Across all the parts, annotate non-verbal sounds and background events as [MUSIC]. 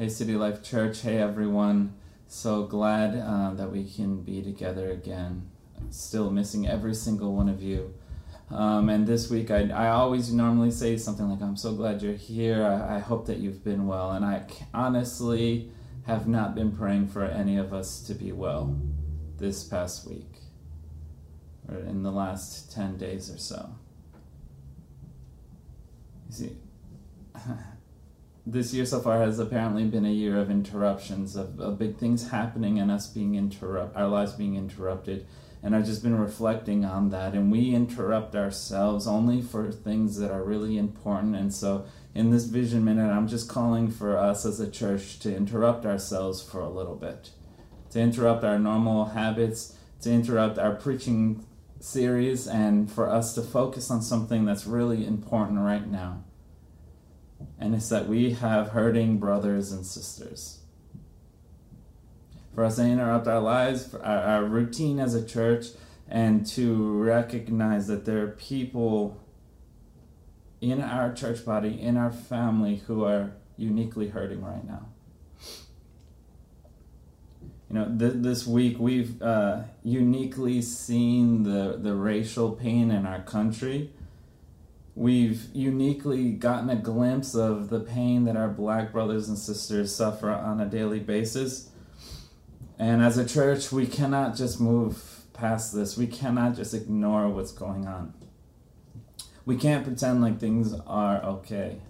Hey, City Life Church. Hey, everyone. So glad uh, that we can be together again. Still missing every single one of you. Um, and this week, I, I always normally say something like, I'm so glad you're here. I, I hope that you've been well. And I honestly have not been praying for any of us to be well this past week or in the last 10 days or so. You see, [LAUGHS] this year so far has apparently been a year of interruptions, of, of big things happening and us being interrupt, our lives being interrupted. And I've just been reflecting on that. And we interrupt ourselves only for things that are really important. And so in this vision minute, I'm just calling for us as a church to interrupt ourselves for a little bit, to interrupt our normal habits, to interrupt our preaching series, and for us to focus on something that's really important right now and it's that we have hurting brothers and sisters. For us to interrupt our lives, our, our routine as a church, and to recognize that there are people in our church body, in our family, who are uniquely hurting right now. You know, th- this week we've uh, uniquely seen the, the racial pain in our country We've uniquely gotten a glimpse of the pain that our black brothers and sisters suffer on a daily basis. And as a church, we cannot just move past this. We cannot just ignore what's going on. We can't pretend like things are okay.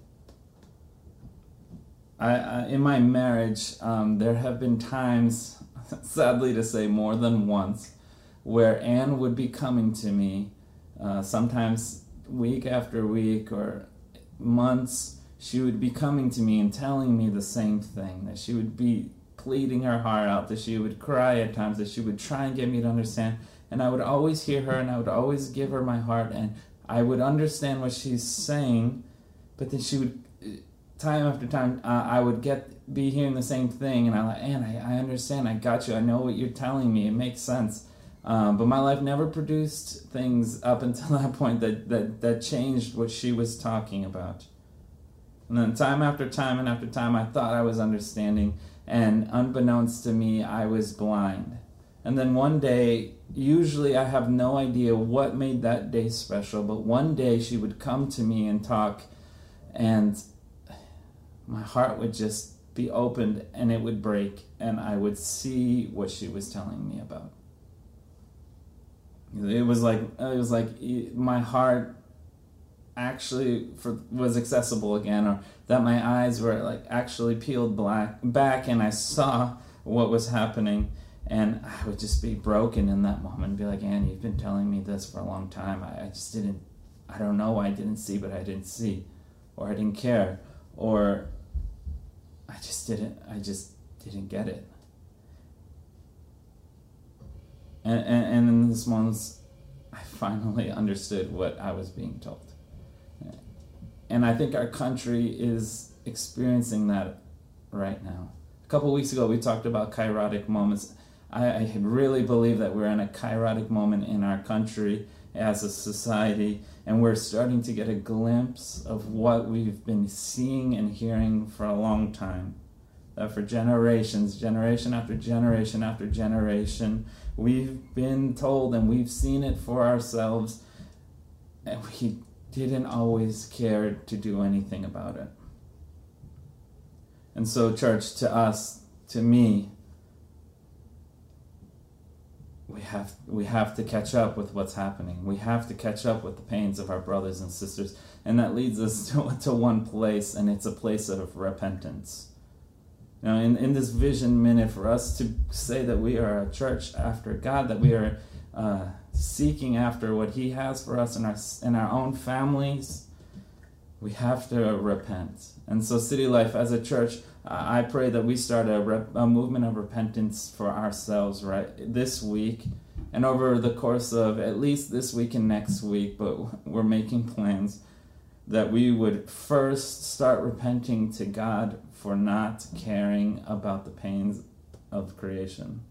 I, I in my marriage, um, there have been times, [LAUGHS] sadly to say, more than once, where Anne would be coming to me, uh, sometimes week after week or months, she would be coming to me and telling me the same thing that she would be pleading her heart out, that she would cry at times, that she would try and get me to understand. And I would always hear her and I would always give her my heart and I would understand what she's saying, but then she would, time after time, uh, I would get be hearing the same thing and I'm like, and I, I understand, I got you, I know what you're telling me, it makes sense. Um, but my life never produced things up until [LAUGHS] that point that, that, that changed what she was talking about. And then time after time and after time, I thought I was understanding, and unbeknownst to me, I was blind. And then one day, usually I have no idea what made that day special, but one day she would come to me and talk, and my heart would just be opened and it would break, and I would see what she was telling me about. It was like it was like my heart actually for, was accessible again, or that my eyes were like actually peeled black back, and I saw what was happening, and I would just be broken in that moment, and be like, "Anne, you've been telling me this for a long time. I, I just didn't. I don't know why I didn't see, but I didn't see, or I didn't care, or I just didn't. I just didn't get it." And, and, and in this month, I finally understood what I was being told. And I think our country is experiencing that right now. A couple weeks ago, we talked about kairotic moments. I, I really believe that we're in a kairotic moment in our country as a society, and we're starting to get a glimpse of what we've been seeing and hearing for a long time that for generations, generation after generation after generation, we've been told and we've seen it for ourselves, and we didn't always care to do anything about it. And so, church, to us, to me, we have we have to catch up with what's happening. We have to catch up with the pains of our brothers and sisters, and that leads us [LAUGHS] to, to one place, and it's a place of repentance. Now, in, in this vision minute, for us to say that we are a church after God, that we are uh, seeking after what He has for us in our, in our own families, we have to repent. And so, City Life, as a church, I pray that we start a, rep, a movement of repentance for ourselves right this week and over the course of at least this week and next week, but we're making plans that we would first start repenting to God for not caring about the pains of creation.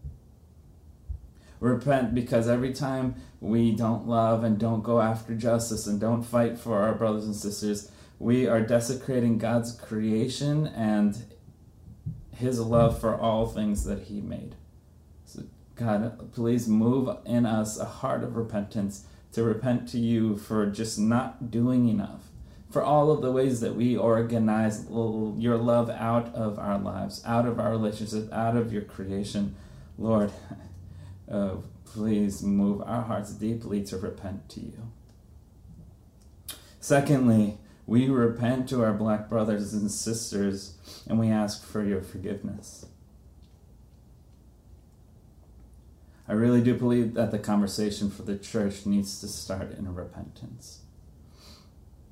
Repent because every time we don't love and don't go after justice and don't fight for our brothers and sisters, we are desecrating God's creation and his love for all things that he made. So, God, please move in us a heart of repentance to repent to you for just not doing enough, for all of the ways that we organize your love out of our lives, out of our relationship, out of your creation. Lord, [LAUGHS] uh, please move our hearts deeply to repent to you. Secondly, we repent to our black brothers and sisters and we ask for your forgiveness. I really do believe that the conversation for the church needs to start in repentance.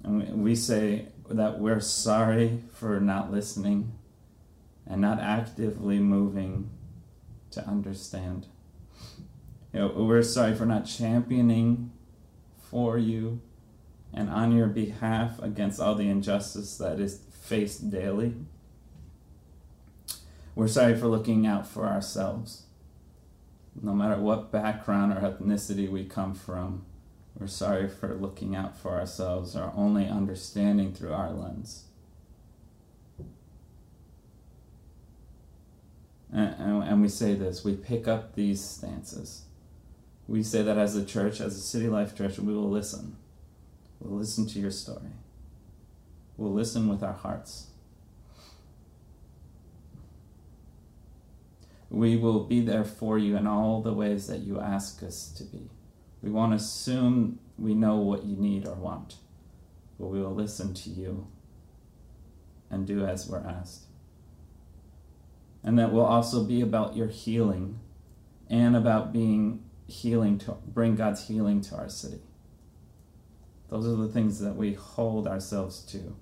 And we say that we're sorry for not listening and not actively moving to understand. You know, we're sorry for not championing for you and on your behalf against all the injustice that is faced daily. We're sorry for looking out for ourselves. No matter what background or ethnicity we come from, we're sorry for looking out for ourselves or only understanding through our lens. And, and, and, we say this we pick up these stances. We say that as a church, as a City Life Church, we will listen. We'll listen to your story. We'll listen with our hearts. We will be there for you in all the ways that you ask us to be. We won't assume we know what you need or want, but we will listen to you and do as we're asked. And that will also be about your healing and about being healing to bring God's healing to our city. Those are the things that we hold ourselves to.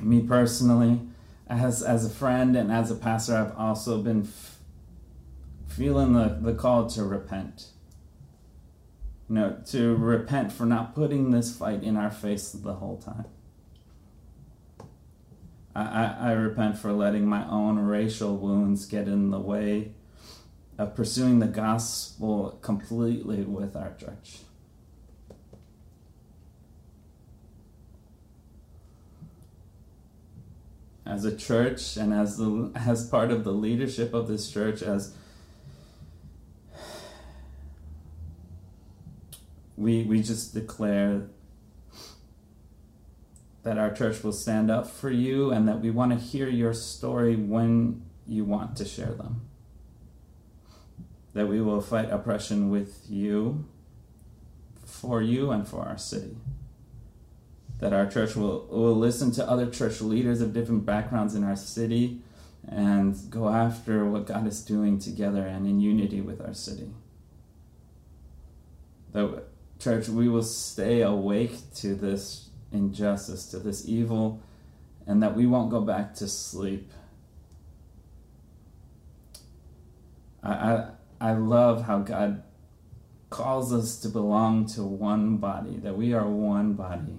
Me personally, as, as a friend and as a pastor, I've also been f- feeling the, the call to repent. Know, to repent for not putting this fight in our face the whole time. I, I, I repent for letting my own racial wounds get in the way of pursuing the gospel completely with our church. as a church and as the as part of the leadership of this church as we we just declare that our church will stand up for you and that we want to hear your story when you want to share them that we will fight oppression with you for you and for our city that our church will, will listen to other church leaders of different backgrounds in our city and go after what God is doing together and in unity with our city. That, church, we will stay awake to this injustice, to this evil, and that we won't go back to sleep. I, I, I love how God calls us to belong to one body, that we are one body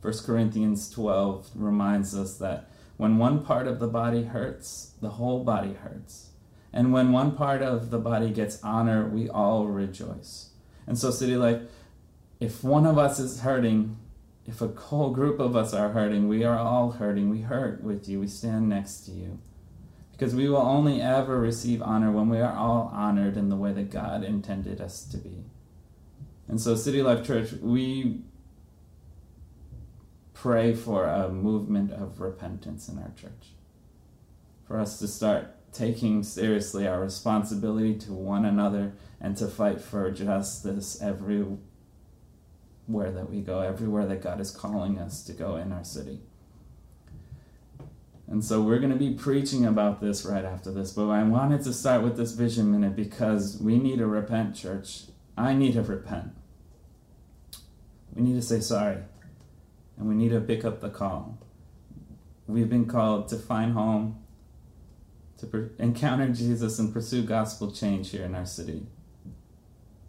1 Corinthians 12 reminds us that when one part of the body hurts, the whole body hurts. And when one part of the body gets honor, we all rejoice. And so, City Life, if one of us is hurting, if a whole group of us are hurting, we are all hurting. We hurt with you. We stand next to you. Because we will only ever receive honor when we are all honored in the way that God intended us to be. And so, City Life Church, we pray for a movement of repentance in our church. For us to start taking seriously our responsibility to one another and to fight for justice everywhere that we go, everywhere that God is calling us to go in our city. And so we're going to be preaching about this right after this, but I wanted to start with this vision minute because we need to repent, church. I need to repent. We need to say sorry and we need to pick up the call. We've been called to find home, to encounter Jesus, and pursue gospel change here in our city.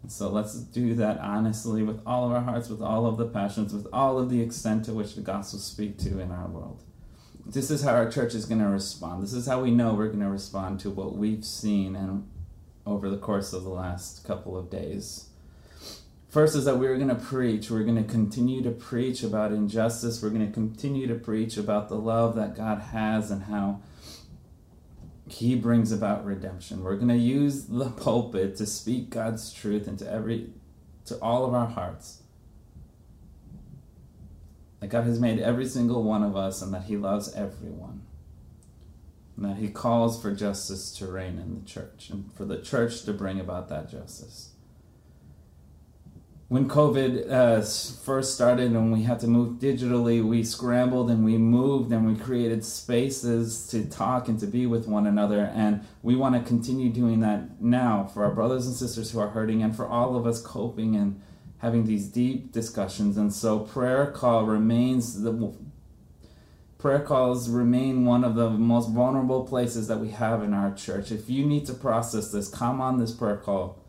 So let's do that honestly with all of our hearts, with all of the passions, with all of the extent to which the gospel speak to in our world. This is how our church is going to respond. This is how we know we're going to respond to what we've seen and over the course of the last couple of days. First is that we're going to preach. We're going to continue to preach about injustice. We're going to continue to preach about the love that God has and how he brings about redemption. We're going to use the [LAUGHS] pulpit to speak God's truth into every to all of our hearts. That God has made every single one of us and that he loves everyone. And that he calls for justice to reign in the church and for the church to bring about that justice when COVID uh, first started and we had to move digitally, we scrambled and we moved and we created spaces to talk and to be with one another. And we want to continue doing that now for our brothers and sisters who are hurting and for all of us coping and having these deep discussions. And so prayer call remains the prayer calls remain one of the most vulnerable places that we have in our church. If you need to process this, come on this prayer call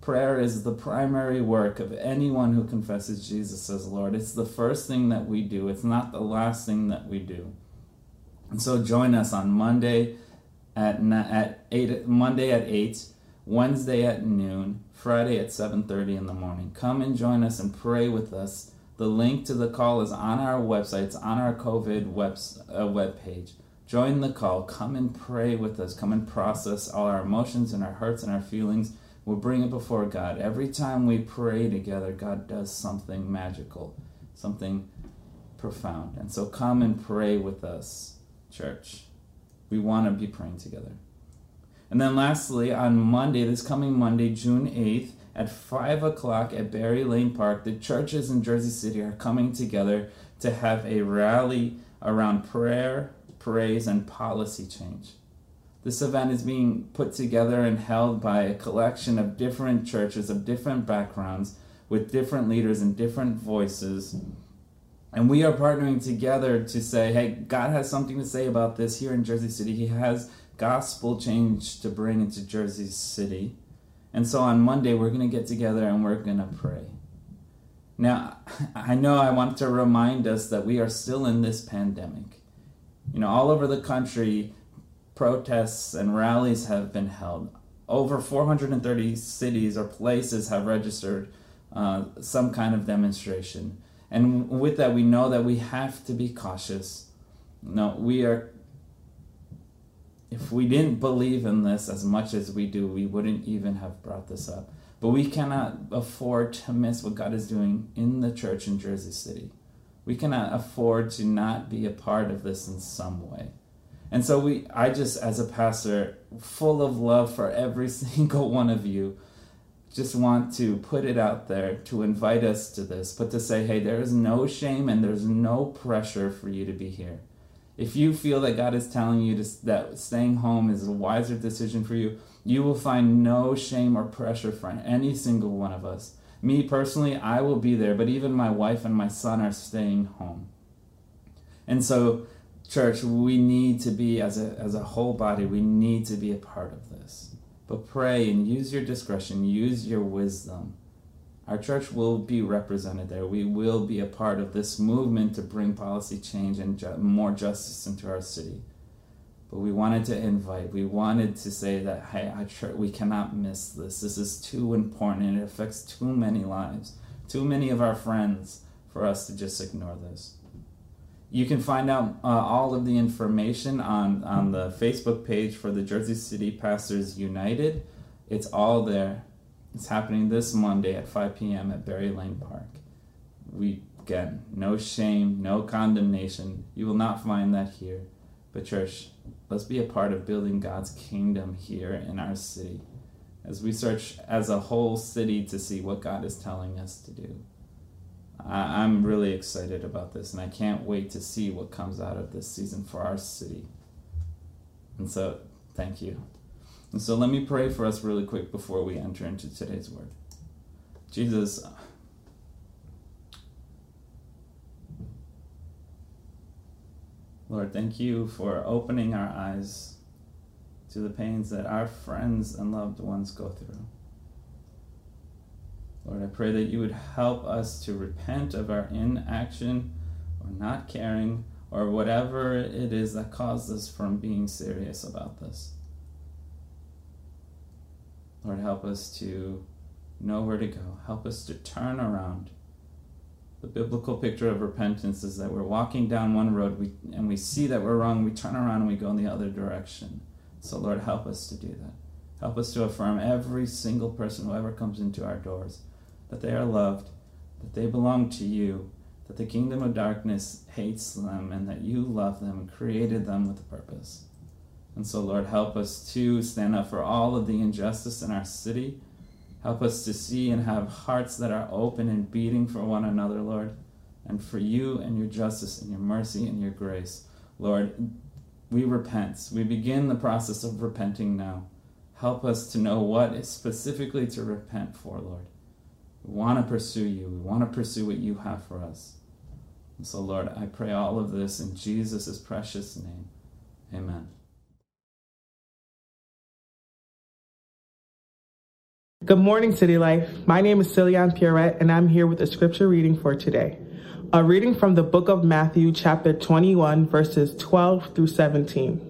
Prayer is the primary work of anyone who confesses Jesus as Lord. It's the first thing that we do, it's not the last thing that we do. And so join us on Monday at, at 8 Monday at 8, Wednesday at noon, Friday at 7:30 in the morning. Come and join us and pray with us. The link to the call is on our website, it's on our COVID web uh, webpage. Join the call. Come and pray with us. Come and process all our emotions and our hurts and our feelings We'll bring it before God. Every time we pray together, God does something magical, something profound. And so come and pray with us, church. We want to be praying together. And then lastly, on Monday, this coming Monday, June 8th, at 5 o'clock at Berry Lane Park, the churches in Jersey City are coming together to have a rally around prayer, praise, and policy change. This event is being put together and held by a collection of different churches of different backgrounds with different leaders and different voices. And we are partnering together to say, hey, God has something to say about this here in Jersey City. He has gospel change to bring into Jersey City. And so on Monday, we're going to get together and we're going to pray. Now, [LAUGHS] I know I want to remind us that we are still in this pandemic. You know, all over the country, protests and rallies have been held. Over 430 cities or places have registered uh, some kind of demonstration. And with that, we know that we have to be cautious. No, we are. If we didn't believe in this as much as we do, we wouldn't even have brought this up. But we cannot afford to miss what God is doing in the church in Jersey City. We cannot afford to not be a part of this in some way. And so we I just as a pastor full of love for every [LAUGHS] single one of you just want to put it out there to invite us to this, but to say, hey, there is no shame and there's no pressure for you to be here. If you feel that God is telling you to, that staying home is a wiser decision for you, you will find no shame or pressure for any single one of us. Me personally, I will be there, but even my wife and my son are staying home. And so church, we need to be, as a, as a whole body, we need to be a part of this. But pray and use your discretion, use your wisdom. Our church will be represented there. We will be a part of this movement to bring policy change and ju- more justice into our city. But we wanted to invite, we wanted to say that, hey, our church, we cannot miss this. This is too important and it affects too many lives, too many of our friends for us to just ignore this. You can find out uh, all of the information on, on the Facebook page for the Jersey City Pastors United. It's all there. It's happening this Monday at 5 p.m. at Berry Lane Park. We, again, no shame, no condemnation. You will not find that here. But, church, let's be a part of building God's kingdom here in our city as we search as a whole city to see what God is telling us to do. I, am really excited about this, and I can't wait to see what comes out of this season for our city. And so, thank you. And so, let me pray for us really quick before we enter into today's word. Jesus, Lord, thank you for opening our eyes to the pains that our friends and loved ones go through. Lord, I pray that you would help us to repent of our inaction or not caring or whatever it is that caused us from being serious about this. Lord, help us to know where to go. Help us to turn around. The biblical picture of repentance is that we're walking down one road we, and we see that we're wrong, we turn around and we go in the other direction. So, Lord, help us to do that. Help us to affirm every single person who ever comes into our doors that they are loved, that they belong to you, that the kingdom of darkness hates them, and that you love them and created them with a purpose. And so, Lord, help us to stand up for all of the injustice in our city. Help us to see and have hearts that are open and beating for one another, Lord, and for you and your justice and your mercy and your grace. Lord, we repent. We begin the process of repenting now. Help us to know what is specifically to repent for, Lord. We want to pursue you. We want to pursue what you have for us. And so, Lord, I pray all of this in Jesus' precious name. Amen. Good morning, City Life. My name is Cilian Pierrette, and I'm here with a scripture reading for today. A reading from the book of Matthew, chapter 21, verses 12 through 17.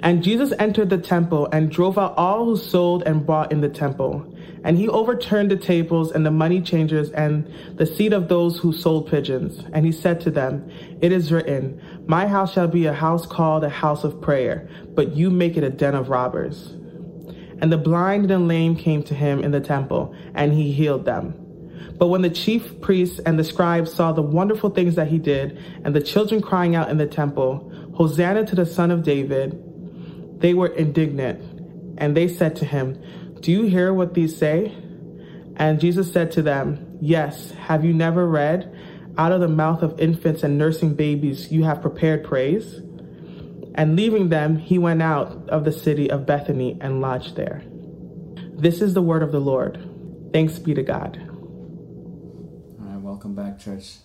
And Jesus entered the temple and drove out all who sold and bought in the temple. And he overturned the tables and the money changers and the seat of those who sold pigeons. And he said to them, It is written, My house shall be a house called a house of prayer, but you make it a den of robbers. And the blind and the lame came to him in the temple, and he healed them. But when the chief priests and the scribes saw the wonderful things that he did, and the children crying out in the temple, Hosanna to the Son of David, they were indignant. And they said to him, Do you hear what these say? And Jesus said to them, Yes, have you never read, Out of the mouth of infants and nursing babies you have prepared praise? And leaving them, he went out of the city of Bethany and lodged there. This is the word of the Lord. Thanks be to God. All right, welcome back, church.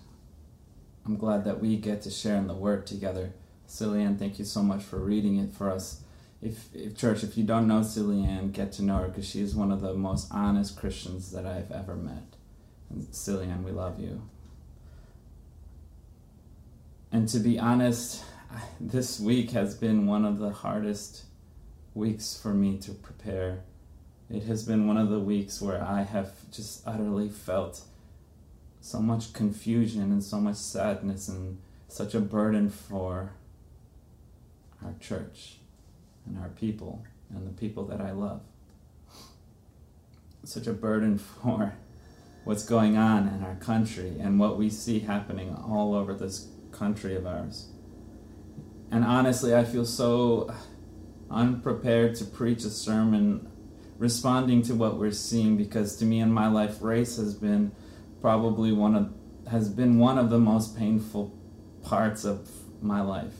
I'm glad that we get to share in the word together. Cilian, thank you so much for reading it for us. If, if church, if you don't know Cillian, get to know her because she is one of the most honest Christians that I've ever met. And Cilian, we love you. And to be honest, this week has been one of the hardest weeks for me to prepare. It has been one of the weeks where I have just utterly felt so much confusion and so much sadness and such a burden for our church and our people and the people that I love. Such a burden [LAUGHS] for what's going on in our country and what we see happening all over this country of ours. And honestly, I feel so unprepared to preach a sermon responding to what we're seeing because to me in my life race has been probably one of has been one of the most painful parts of my life.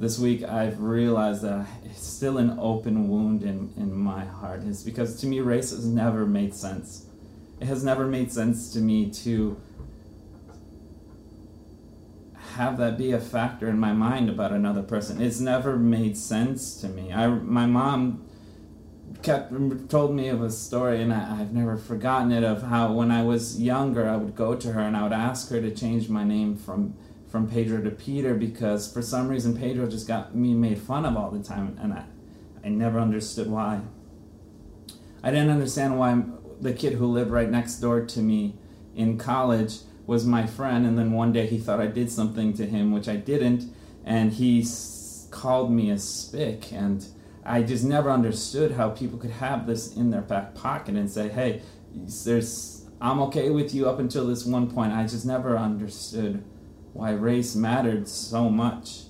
This week I've realized that it's still an open wound in, in my heart. It's because to me race has never made sense. It has never made sense to me to have that be a factor in my mind about another person. It's never made sense to me. I, my mom kept told me of a story, and I, I've never forgotten it. Of how when I was younger, I would go to her and I would ask her to change my name from from Pedro to Peter because for some reason Pedro just got me made fun of all the time, and I I never understood why. I didn't understand why the kid who lived right next door to me in college was my friend, and then one day he thought I did something to him, which I didn't, and he s- called me a spick, and I just never understood how people could have this in their back pocket and say, "Hey, there's I'm okay with you up until this one point." I just never understood why race mattered so much,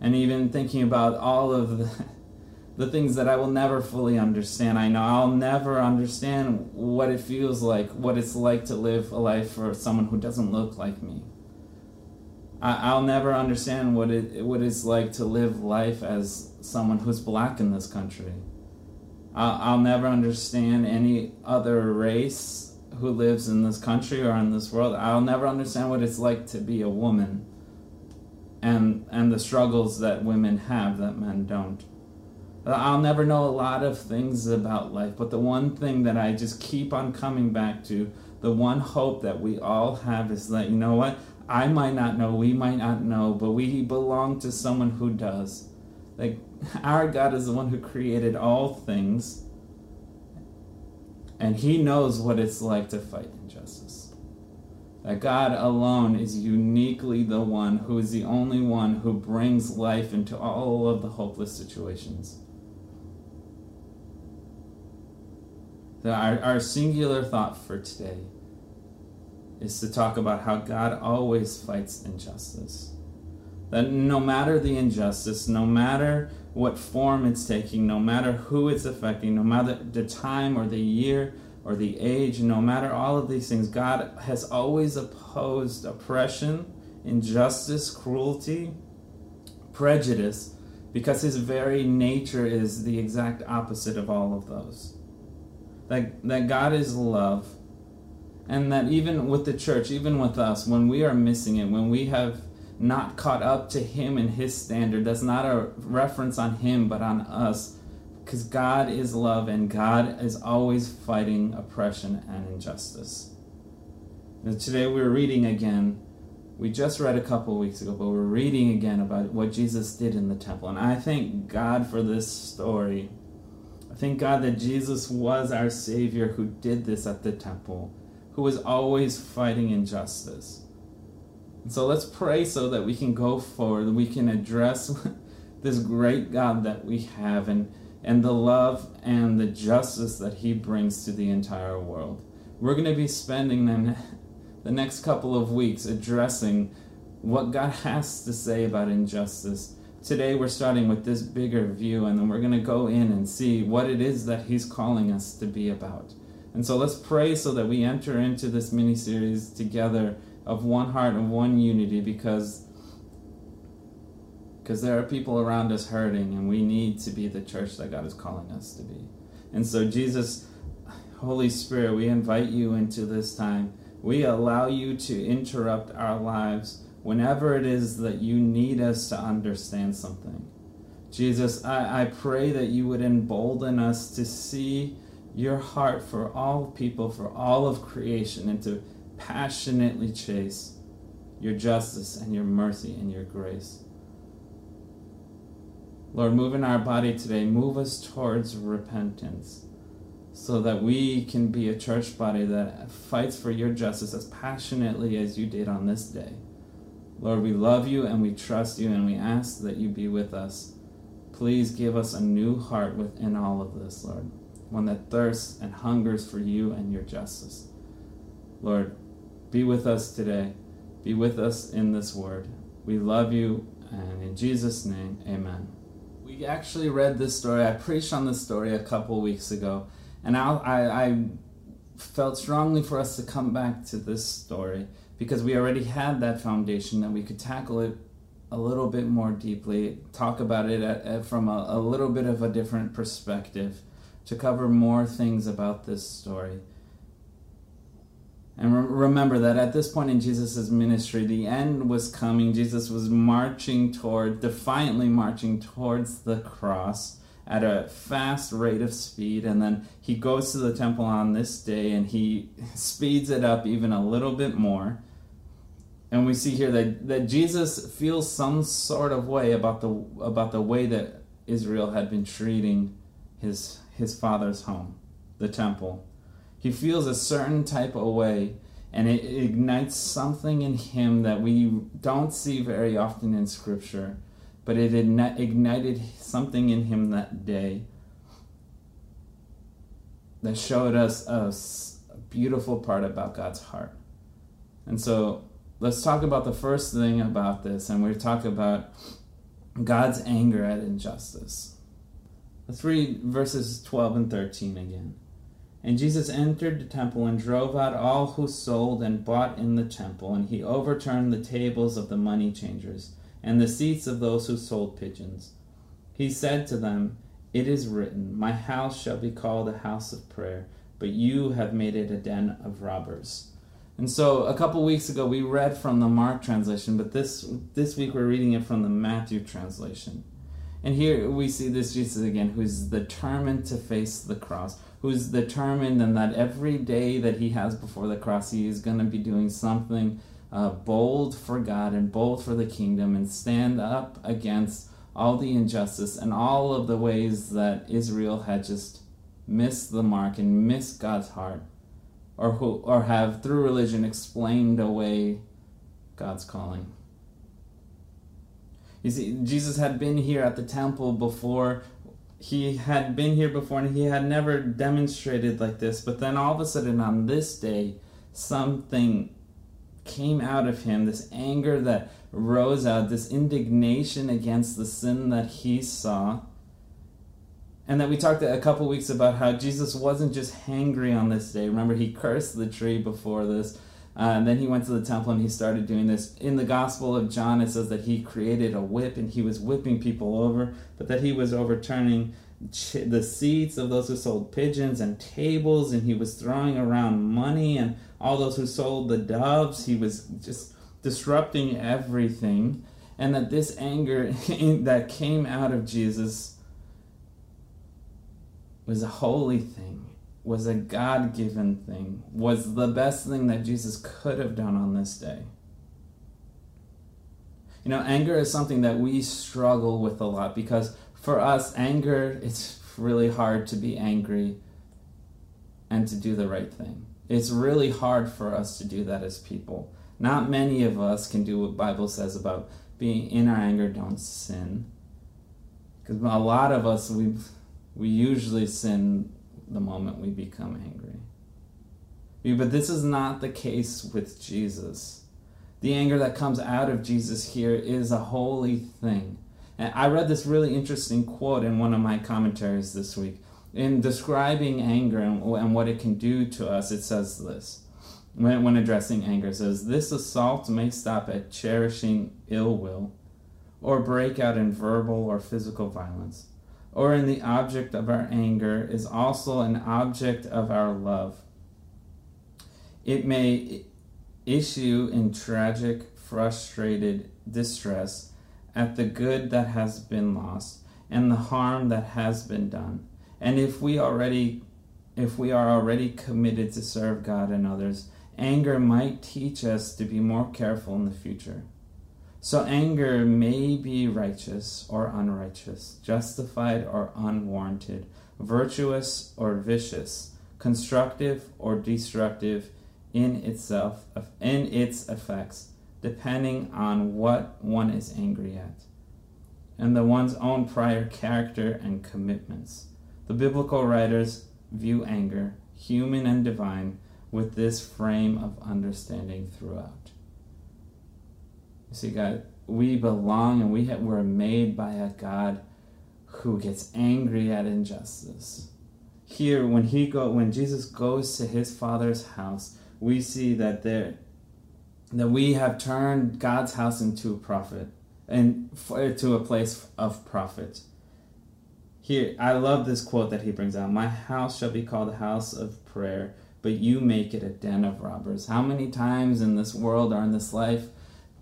and even thinking about all of the [LAUGHS] the things that I will never fully understand. I know I'll never understand what it feels like, what it's like to live a life for someone who doesn't look like me. I, will never understand what it what it's like to live life as someone who's black in this country. I'll, I'll never understand any other race who lives in this country or in this world. I'll never understand what it's like to be a woman and and the struggles that women have that men don't. I'll never know a lot of things about life, but the one thing that I just keep on coming back to, the one hope that we all have is that, you know what? I might not know, we might not know, but we belong to someone who does. Like, [LAUGHS] our God is the one who created all things, and He knows what it's like to fight injustice. That God alone is uniquely the one who is the only one who brings life into all of the hopeless situations. That our, our singular thought for today is to talk about how God always fights injustice. That no matter the injustice, no matter what form it's taking, no matter who it's affecting, no matter the time or the year or the age, no matter all of these things, God has always opposed oppression, injustice, cruelty, prejudice, because his very nature is the exact opposite of all of those. That, that God is love, and that even with the church, even with us, when we are missing it, when we have not caught up to Him and His standard, that's not a reference on Him, but on us because God is love and God is always fighting oppression and injustice. And today we're reading again. We just read a couple weeks ago, but we're reading again about what Jesus did in the temple. And I thank God for this story. I thank God that Jesus was our Savior who did this at the temple, who was always fighting injustice. So let's pray so that we can go forward, we can address [LAUGHS] this great God that we have and and the love and the justice that he brings to the entire world. We're going to be spending then [LAUGHS] the next couple of weeks addressing what God has to say about injustice. Today we're starting with this bigger view and then we're going to go in and see what it is that he's calling us to be about. And so let's pray so that we enter into this mini series together of one heart and one unity because because there are people around us hurting and we need to be the church that God is calling us to be. And so, Jesus, Holy Spirit, we invite you into this time. We allow you to interrupt our lives whenever it is that you need us to understand something. Jesus, I, I pray that you would embolden us to see your heart for all people, for all of creation, and to passionately chase your justice and your mercy and your grace. Lord, move in our body today. Move us towards repentance so that we can be a church body that fights for your justice as passionately as you did on this day. Lord, we love you and we trust you and we ask that you be with us. Please give us a new heart within all of this, Lord, one that thirsts and hungers for you and your justice. Lord, be with us today. Be with us in this word. We love you, and in Jesus' name, amen we actually read this story. I preached on this story a couple weeks ago, and I, I, I felt strongly for us to come back to this story because we already had that foundation that we could tackle it a little bit more deeply, talk about it at, at, from a, a little bit of a different perspective, to cover more things about this story. And re- remember that at this point in Jesus' ministry, the end was coming. Jesus was marching toward, defiantly marching towards the cross at a fast rate of speed. And then he goes to the temple on this day and he speeds it up even a little bit more. And we see here that, that Jesus feels some sort of way about the, about the way that Israel had been treating his, his father's home, the temple. He feels a certain type of way, and it ignites something in him that we don't see very often in Scripture, but it ignited something in him that day that showed us a, beautiful part about God's heart. And so let's talk about the first thing about this, and we talk about God's anger at injustice. Let's read verses 12 and 13 again. And Jesus entered the temple and drove out all who sold and bought in the temple, and he overturned the tables of the money changers and the seats of those who sold pigeons. He said to them, It is written, My house shall be called a house of prayer, but you have made it a den of robbers. And so a couple weeks ago we read from the Mark translation, but this this week we're reading it from the Matthew translation. And here we see this Jesus again, who's determined to face the cross, who's determined and that every day that he has before the cross, he is going to be doing something uh, bold for God and bold for the kingdom and stand up against all the injustice and all of the ways that Israel had just missed the mark and missed God's heart or who or have through religion explained away God's calling. You see, Jesus had been here at the temple before. He had been here before and he had never demonstrated like this. But then all of a sudden on this day, something came out of him this anger that rose out, this indignation against the sin that he saw. And that we talked a couple weeks about how Jesus wasn't just hangry on this day. Remember, he cursed the tree before this. Uh, and then he went to the temple and he started doing this. In the Gospel of John, it says that he created a whip and he was whipping people over, but that he was overturning the seats of those who sold pigeons and tables, and he was throwing around money and all those who sold the doves. He was just disrupting everything. And that this anger [LAUGHS] that came out of Jesus was a holy thing, was a God given thing, was the best thing that Jesus could have done on this day. You know, anger is something that we struggle with a lot because for us, anger, it's really hard to be angry and to do the right thing. It's really hard for us to do that as people. Not many of us can do what Bible says about being in our anger, don't sin. Because a lot of us, we we usually sin the moment we become angry. But this is not the case with Jesus. The anger that comes out of Jesus here is a holy thing. And I read this really interesting quote in one of my commentaries this week. In describing anger and, what it can do to us, it says this. When, when addressing anger, it says, This assault may stop at cherishing ill will or break out in verbal or physical violence or in the object of our anger is also an object of our love. It may issue in tragic, frustrated distress at the good that has been lost and the harm that has been done. And if we already if we are already committed to serve God and others, anger might teach us to be more careful in the future. So anger may be righteous or unrighteous, justified or unwarranted, virtuous or vicious, constructive or destructive in itself in its effects, depending on what one is angry at and the one's own prior character and commitments. The biblical writers view anger, human and divine, with this frame of understanding throughout. You see, God, we belong and we have, we're made by a God who gets angry at injustice. Here, when he go, when Jesus goes to his Father's house, we see that there, that we have turned God's house into a profit and uh, to a place of profit. Here, I love this quote that he brings out: "My house shall be called a house of prayer, but you make it a den of robbers." How many times in this world or in this life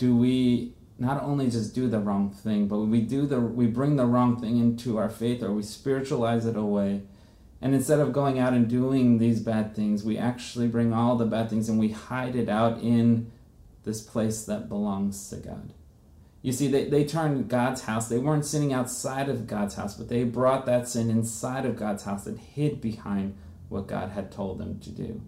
do we not only just do the wrong thing, but we do the we bring the wrong thing into our faith or we spiritualize it away. And instead of going out and doing these bad things, we actually bring all the bad things and we hide it out in this place that belongs to God. You see, they, they turned God's house. They weren't sinning outside of God's house, but they brought that sin inside of God's house and hid behind what God had told them to do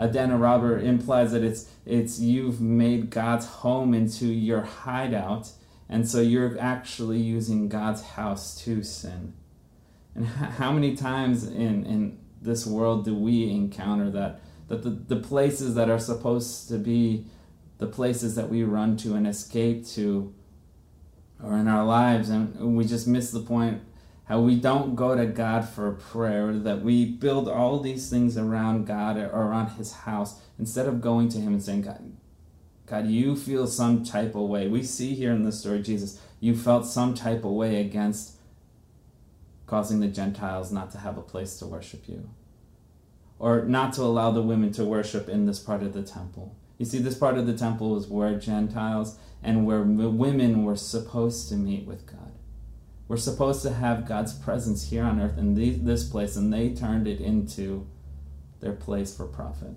a den of robber implies that it's it's you've made God's home into your hideout, and so you're actually using God's house to sin. And how many times in in this world do we encounter that that the, the places that are supposed to be the places that we run to and escape to or in our lives and we just miss the point how we don't go to God for prayer, that we build all these things around God or around His house instead of going to Him and saying, God, God, you feel some type of way. We see here in the story, Jesus, you felt some type of way against causing the Gentiles not to have a place to worship you, or not to allow the women to worship in this part of the temple. You see, this part of the temple was where Gentiles and where women were supposed to meet with God. We're supposed to have God's presence here on earth in this place, and they turned it into their place for profit.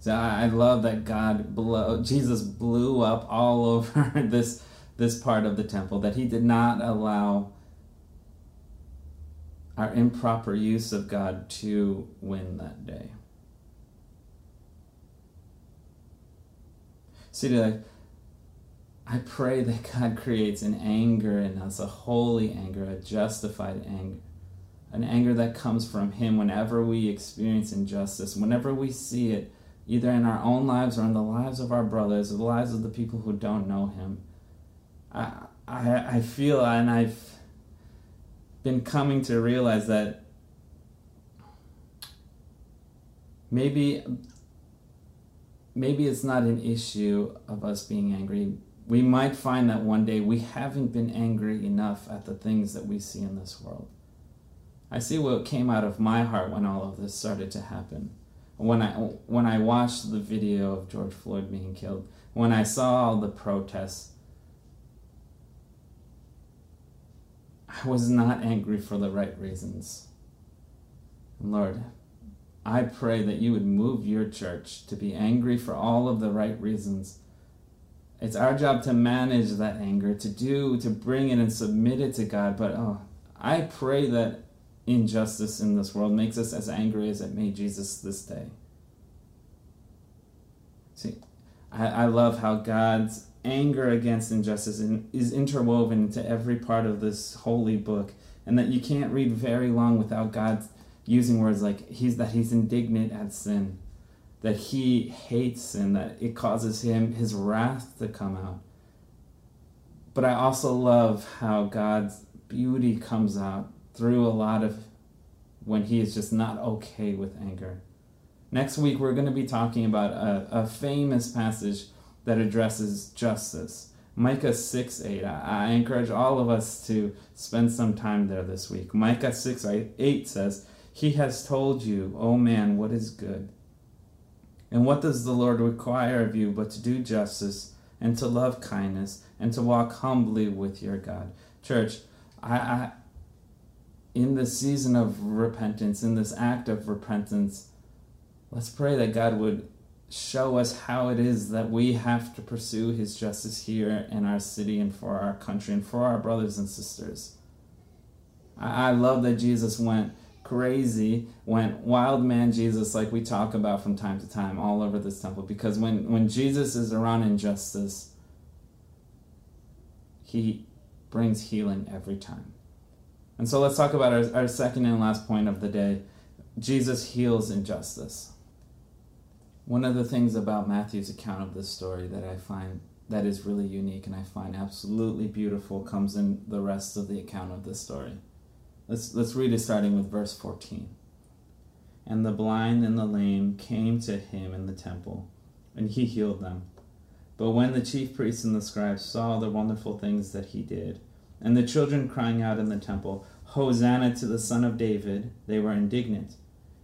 So I love that God blew, Jesus blew up all [LAUGHS] over this this part of the temple that he did not allow our improper use of God to win that day. See, like, I pray that God creates an anger in us, a holy anger, a justified anger, an anger that comes from Him whenever we experience injustice, whenever we see it, either in our own lives or in the lives of our brothers, or the lives of the people who don't know Him. I, I, I feel, and I've been coming to realize that maybe maybe it's not an issue of us being angry. We might find that one day we haven't been angry enough at the things that we see in this world. I see what came out of my heart when all of this started to happen. When I when I watched the video of George Floyd being killed, when I saw all the protests, I was not angry for the right reasons. Lord, I pray that you would move your church to be angry for all of the right reasons. It's our job to manage that anger, to do, to bring it and submit it to God. But oh, I pray that injustice in this world makes us as angry as it made Jesus this day. See, I, I love how God's anger against injustice is interwoven into every part of this holy book, and that you can't read very long without God using words like he's that he's indignant at sin, that he hates sin, that it causes him his wrath to come out. But I also love how God's beauty comes out through a lot of when he is just not okay with anger. Next week, we're going to be talking about a, a famous passage that addresses justice. Micah 6 8. I, I encourage all of us to spend some time there this week. Micah 6 8 says, he has told you, O oh man, what is good. And what does the Lord require of you but to do justice and to love kindness and to walk humbly with your God? Church, I, I in this season of repentance, in this act of repentance, let's pray that God would show us how it is that we have to pursue His justice here in our city and for our country and for our brothers and sisters. I, I love that Jesus went crazy, went wild man Jesus, like we talk about from time to time all over this temple. Because when, when Jesus is around injustice, he brings healing every time. And so let's talk about our, our second and last point of the day Jesus heals injustice. One of the things about Matthew's account of this story that I find that is really unique and I find absolutely beautiful comes in the rest of the account of this story. Let's, let's read it starting with verse 14. And the blind and the lame came to him in the temple, and he healed them. But when the chief priests and the scribes saw the wonderful things that he did, and the children crying out in the temple, Hosanna to the Son of David, they were indignant.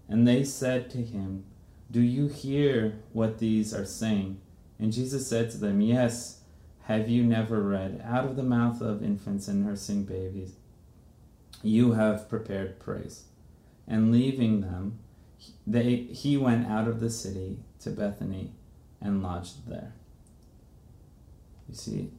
And they said to him, Do you hear what these are saying? And Jesus said to them, Yes. Have you never read, Out of the mouth of infants and nursing babies, you have prepared praise. And leaving them, they, he went out of the city to Bethany and lodged there. You see,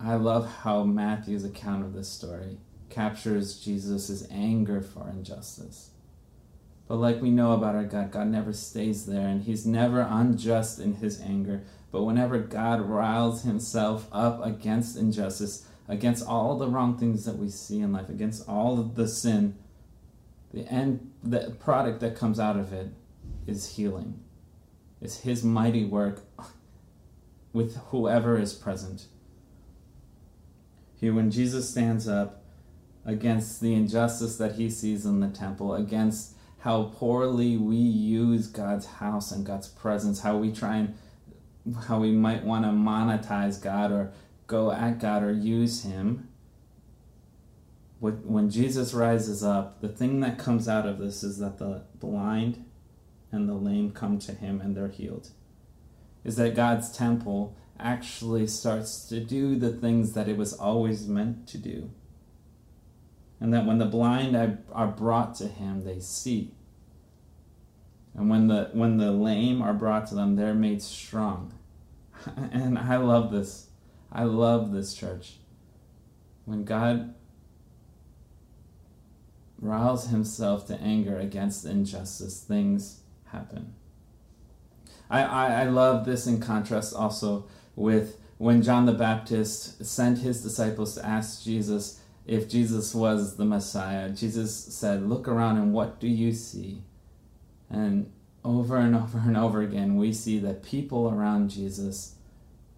I love how Matthew's account of this story captures Jesus' anger for injustice. But like we know about our God, God never stays there and he's never unjust in his anger. But whenever God riles himself up against injustice, against all the wrong things that we see in life, against all of the sin, the end the product that comes out of it is healing. It's his mighty work [LAUGHS] with whoever is present. Here when Jesus stands up against the injustice that he sees in the temple, against how poorly we use God's house and God's presence, how we try and how we might want to monetize God or go at God or use Him. When Jesus rises up, the thing that comes out of this is that the blind and the lame come to Him and they're healed. Is that God's temple actually starts to do the things that it was always meant to do. And that when the blind are brought to Him, they see. And when the when the lame are brought to them, they're made strong. [LAUGHS] And I love this. I love this church. When God rouse himself to anger against injustice, things happen. I, I, I love this in contrast also with when John the Baptist sent his disciples to ask Jesus if Jesus was the Messiah. Jesus said, Look around and what do you see? And over and [LAUGHS] over and over again, we see that people around Jesus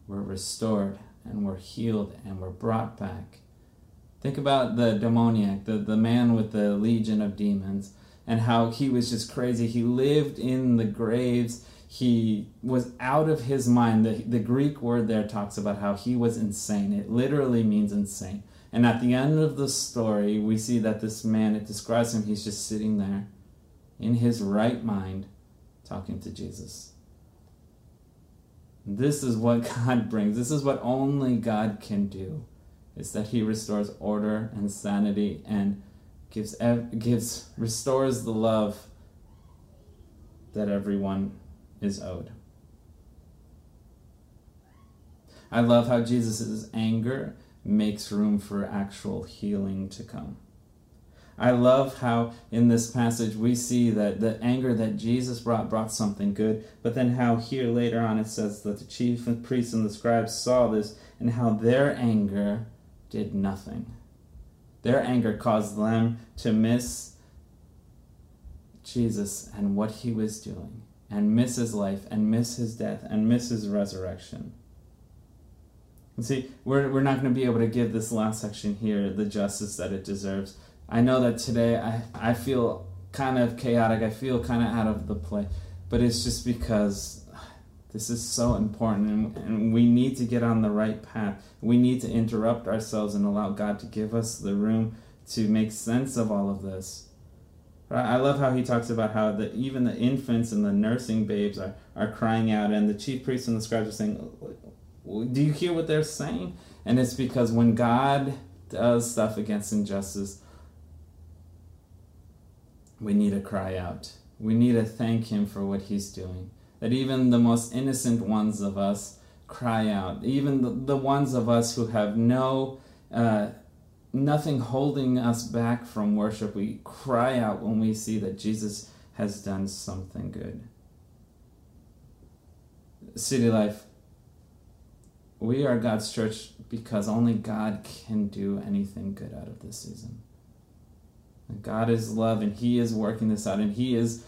were restored and were healed and were brought back. Think about the demoniac, the, the man with the legion of demons, and how he was just crazy. He lived in the graves. He was out of his mind. The, the Greek word there talks about how he was insane. It literally means insane. And at the end of the story, we see that this man, it describes him, he's just sitting there in his right mind talking to Jesus. This is what [LAUGHS] God brings. This is what only God can do. Is that he restores order and sanity and gives gives restores the love that everyone is owed. I love how Jesus' anger makes room for actual healing to come. I love how in this passage we see that the anger that Jesus brought brought something good, but then how here later on it says that the chief priests and the scribes saw this and how their anger did nothing. Their anger caused them to miss Jesus and what he was doing, and miss his life, and miss his death, and miss his resurrection. And see, we're, we're not going to be able to give this last section here the justice that it deserves. I know that today I, I feel kind of chaotic, I feel kind of out of the play, but it's just because this is so important and, and we need to get on the right path. We need to interrupt ourselves and allow God to give us the room to make sense of all of this. I love how he talks about how the, even the infants and the nursing babes are, are crying out, and the chief priests and the scribes are saying, Do you hear what they're saying? And it's because when God does stuff against injustice, we need to cry out. We need to thank Him for what He's doing. That even the most innocent ones of us cry out. Even the, the ones of us who have no, uh, nothing holding us back from worship, we cry out when we see that Jesus has done something good. City Life, we are God's church because only God can do anything good out of this season. God is love and He is working this out and He is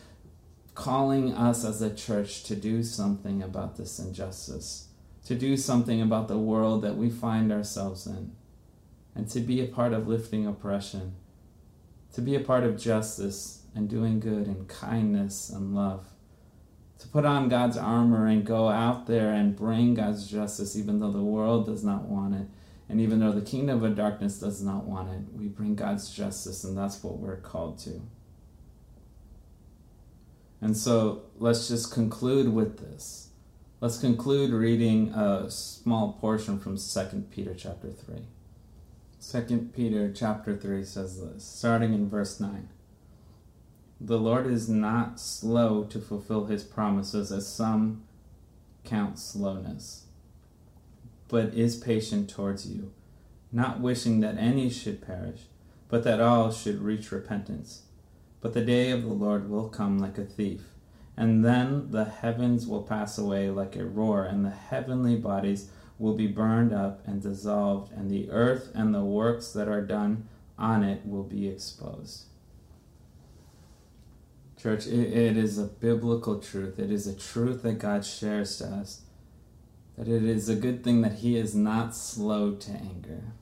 calling us as a church to do something about this injustice, to do something about the world that we find ourselves in, and to be a part of lifting oppression, to be a part of justice and doing good and kindness and love. To put on God's armor and go out there and bring God's justice, even though the world does not want it and even though the kingdom of darkness does not want it, we bring God's justice, and that's what we're called to. And so let's just conclude with this. Let's conclude reading a small portion from 2 Peter chapter 3. 2 Peter chapter 3 says this, starting in verse 9. The Lord is not slow to fulfill his promises, as some count slowness but is patient towards you, not wishing that any should perish, but that all should reach repentance. But the day of the Lord will come like a thief, and then the heavens will pass away like a roar, and the heavenly bodies will be burned up and dissolved, and the earth and the works that are done on it will be exposed. Church, it, it is a biblical truth. It is a truth that God shares to us that it is a good thing that he is not slow to anger.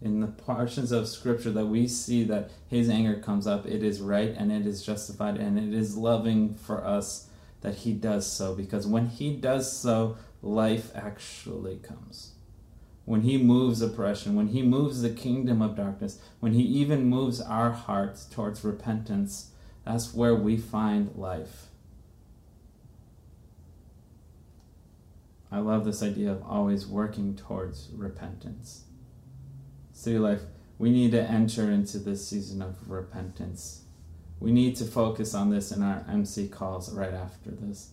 In the portions of scripture that we see that his anger comes up, it is right and it is justified and it is loving for us that he does so because when he does so, life actually comes. When he moves oppression, when he moves the kingdom of darkness, when he even moves our hearts towards repentance, that's where we find life. I love this idea of always working towards repentance. City Life, we need to enter into this season of repentance. We need to focus on this in our MC calls right after this.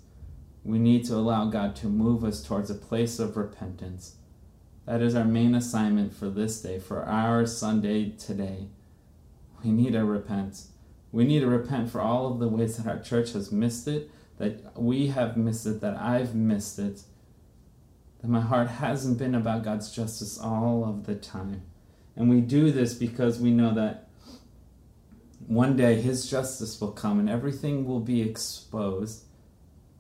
We need to allow God to move us towards a place of repentance That is our main assignment for this day, for our Sunday today. We need to repent. We need to repent for all of the ways that our church has missed it, that we have missed it, that I've missed it, that my heart hasn't been about God's justice all of the time. And we do this because we know that one day His justice will come and everything will be exposed.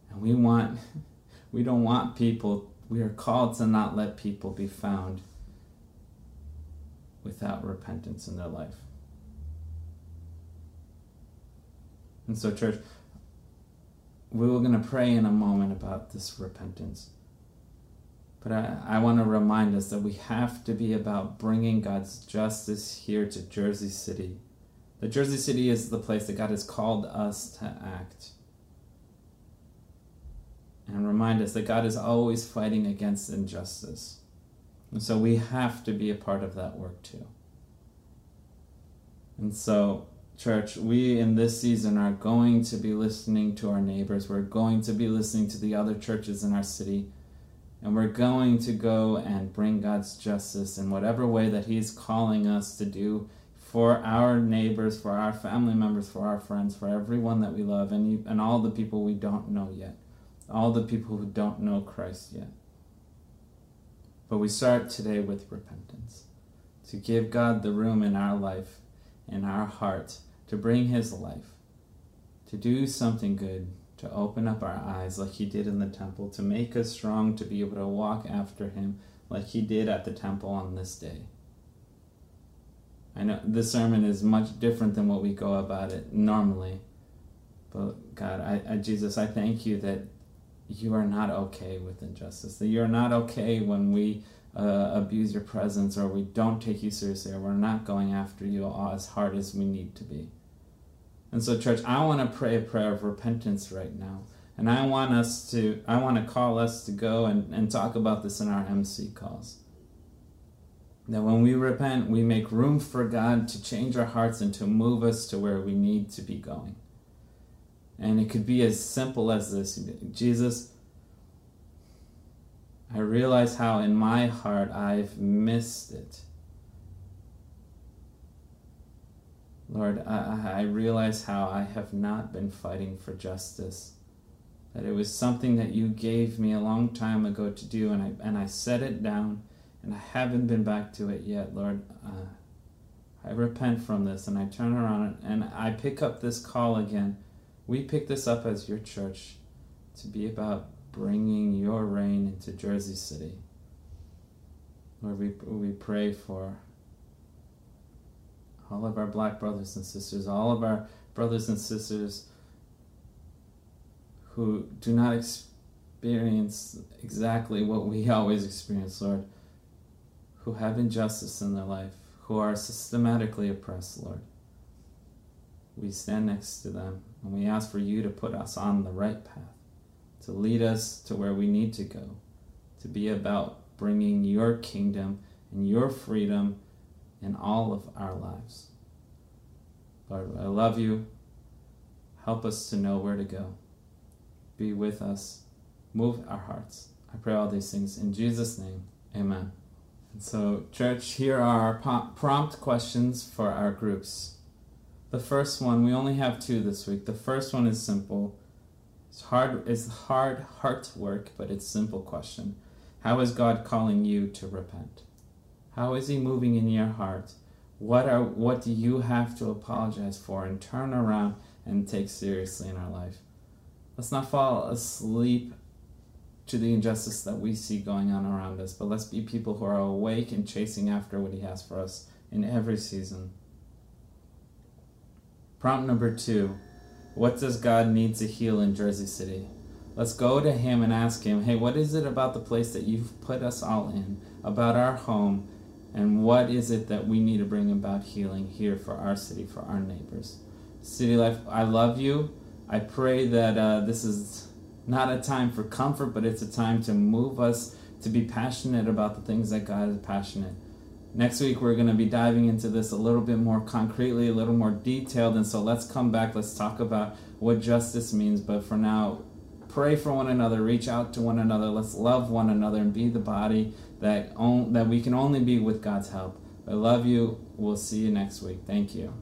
And we want, [LAUGHS] we don't want people, we are called to not let people be found without repentance in their life. And so, church, we are going to pray in a moment about this repentance. But I, I want to remind us that we have to be about bringing God's justice here to Jersey City. That Jersey City is the place that God has called us to act. And remind us that God is always fighting against injustice. And so we have to be a part of that work too. And so Church, we in this season are going to be listening to our neighbors. We're going to be listening to the other churches in our city. And we're going to go and bring God's justice in whatever way that He's calling us to do for our neighbors, for our family members, for our friends, for everyone that we love, and, you, and all the people we don't know yet, all the people who don't know Christ yet. But we start today with repentance, to give God the room in our life, in our heart to bring his life, to do something good, to open up our eyes like he did in the temple, to make us strong to be able to walk after him like he did at the temple on this day. I know this sermon is much different than what we go about it normally. But God, I, I, Jesus, I thank you that you are not okay with injustice. That you are not okay when we uh, abuse your presence or we don't take you seriously or we're not going after you as hard as we need to be. And so, church, I want to pray a prayer of repentance right now. And I want us to, I want to call us to go and, and talk about this in our MC calls. That when we repent, we make room for God to change our hearts and to move us to where we need to be going. And it could be as simple as this Jesus, I realize how in my heart I've missed it. Lord, I, I realize how I have not been fighting for justice. That it was something that you gave me a long time ago to do, and I, and I set it down, and I haven't been back to it yet, Lord. Uh, I repent from this, and I turn around and I pick up this call again. We pick this up as your church to be about bringing your reign into Jersey City. Lord, we, we pray for all of our black brothers and sisters, all of our brothers and sisters who do not experience exactly what we [LAUGHS] always experience, Lord, who have injustice in their life, who are systematically oppressed, Lord. We stand next to them and we ask for you to put us on the right path, to lead us to where we need to go, to be about bringing your kingdom and your freedom in all of our lives. Lord, I love you. Help us to know where to go. Be with us. Move our hearts. I pray all these things in Jesus' name. Amen. And so, church, here are our prompt questions for our groups. The first one, we only have two this week. The first one is simple. It's hard, it's hard heart work, but it's simple question. How is God calling you to repent? How is He moving in your heart? What are what do you have to apologize for and turn around and take seriously in our life? Let's not fall asleep to the injustice that we see going on around us, but let's be people who are awake and chasing after what He has for us in every season. Prompt number two What does God need to heal in Jersey City? Let's go to Him and ask Him, hey, what is it about the place that you've put us all in, about our home, and what is it that we need to bring about healing here for our city, for our neighbors? City Life, I love you. I pray that uh, this is not a time for comfort, but it's a time to move us to be passionate about the things that God is passionate. Next week, we're going to be diving into this a little bit more concretely, a little more detailed. And so let's come back, let's talk about what justice means. But for now, pray for one another, reach out to one another. Let's love one another and be the body that on, that we can only be with God's help. I love you. We'll see you next week. Thank you.